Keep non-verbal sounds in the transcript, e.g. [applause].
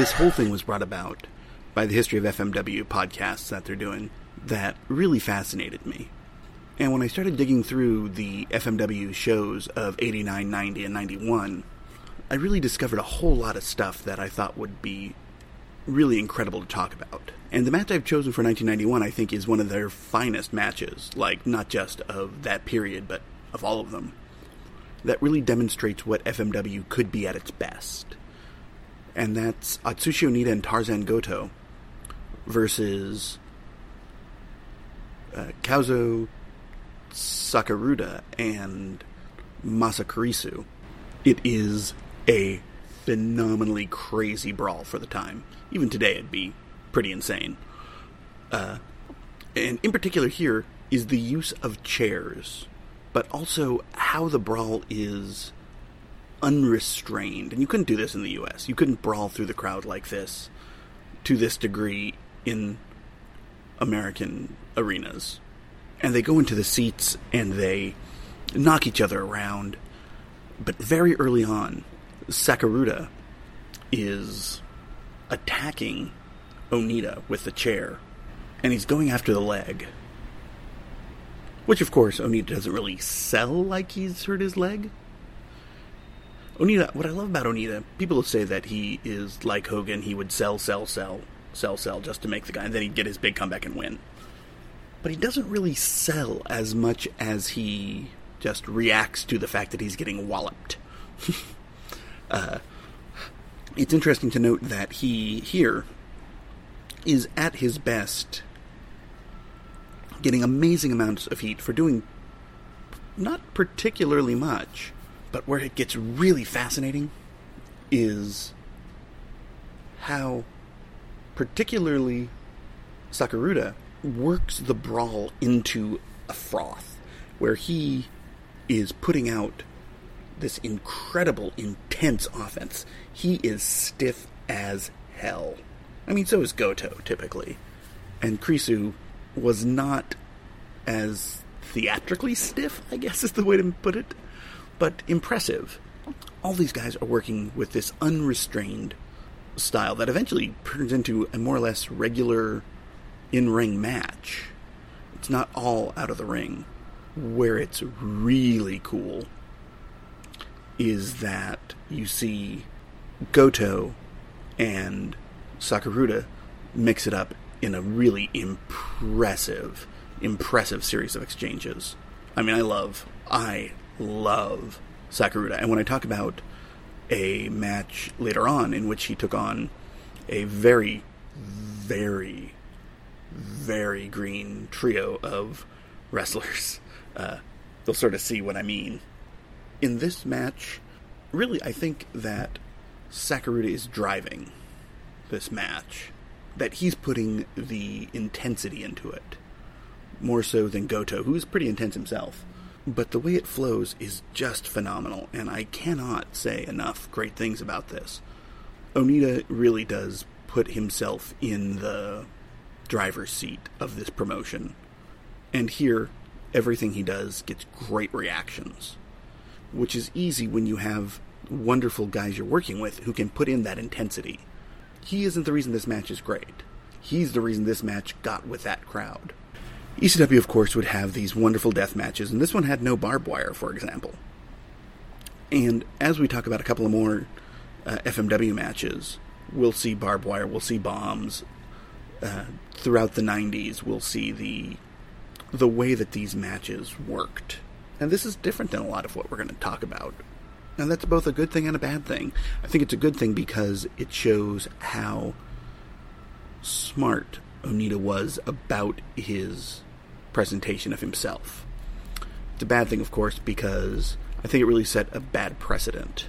this whole thing was brought about by the history of FMW podcasts that they're doing that really fascinated me. And when I started digging through the FMW shows of 89, 90, and 91, I really discovered a whole lot of stuff that I thought would be really incredible to talk about. And the match I've chosen for 1991, I think, is one of their finest matches, like, not just of that period, but of all of them. That really demonstrates what FMW could be at its best. And that's Atsushi Onita and Tarzan Goto versus uh, Kazuo Sakurada and Masa Kurisu. It is a phenomenally crazy brawl for the time. Even today, it'd be pretty insane. Uh, and in particular, here is the use of chairs, but also how the brawl is unrestrained. And you couldn't do this in the U.S. You couldn't brawl through the crowd like this to this degree in American arenas. And they go into the seats and they knock each other around. But very early on, Sakurada is attacking Onita with the chair, and he's going after the leg. Which, of course, Onita doesn't really sell like he's hurt his leg. Onita, what I love about Onita, people say that he is like Hogan, he would sell, sell, sell, sell, sell just to make the guy, and then he'd get his big comeback and win. But he doesn't really sell as much as he just reacts to the fact that he's getting walloped. [laughs] uh, it's interesting to note that he here is at his best, getting amazing amounts of heat for doing not particularly much, but where it gets really fascinating is how particularly Sakurada works the brawl into a froth where he is putting out this incredible, intense offense. He is stiff as hell. I mean, so is Goto, typically. And Kurisu was not as theatrically stiff, I guess is the way to put it, but impressive. All these guys are working with this unrestrained style that eventually turns into a more or less regular in ring match. It's not all out of the ring. Where it's really cool is that you see Goto and Sakurada mix it up in a really impressive, impressive series of exchanges. I mean, I love, I love Sakurada. And when I talk about a match later on in which he took on a very, very, very green trio of wrestlers, [laughs] uh, they'll sort of see what I mean in this match, really, I think that Sakurada is driving this match. That he's putting the intensity into it. More so than Goto, who's pretty intense himself. But the way it flows is just phenomenal, and I cannot say enough great things about this. Onita really does put himself in the driver's seat of this promotion. And here, everything he does gets great reactions which is easy when you have wonderful guys you're working with who can put in that intensity. He isn't the reason this match is great. He's the reason this match got with that crowd. ECW, of course, would have these wonderful death matches, and this one had no barbed wire, for example. And as we talk about a couple of more uh, FMW matches, we'll see barbed wire, we'll see bombs. Uh, throughout the 90s, we'll see the the way that these matches worked and this is different than a lot of what we're going to talk about. And that's both a good thing and a bad thing. I think it's a good thing because it shows how smart Onita was about his presentation of himself. It's a bad thing, of course, because I think it really set a bad precedent.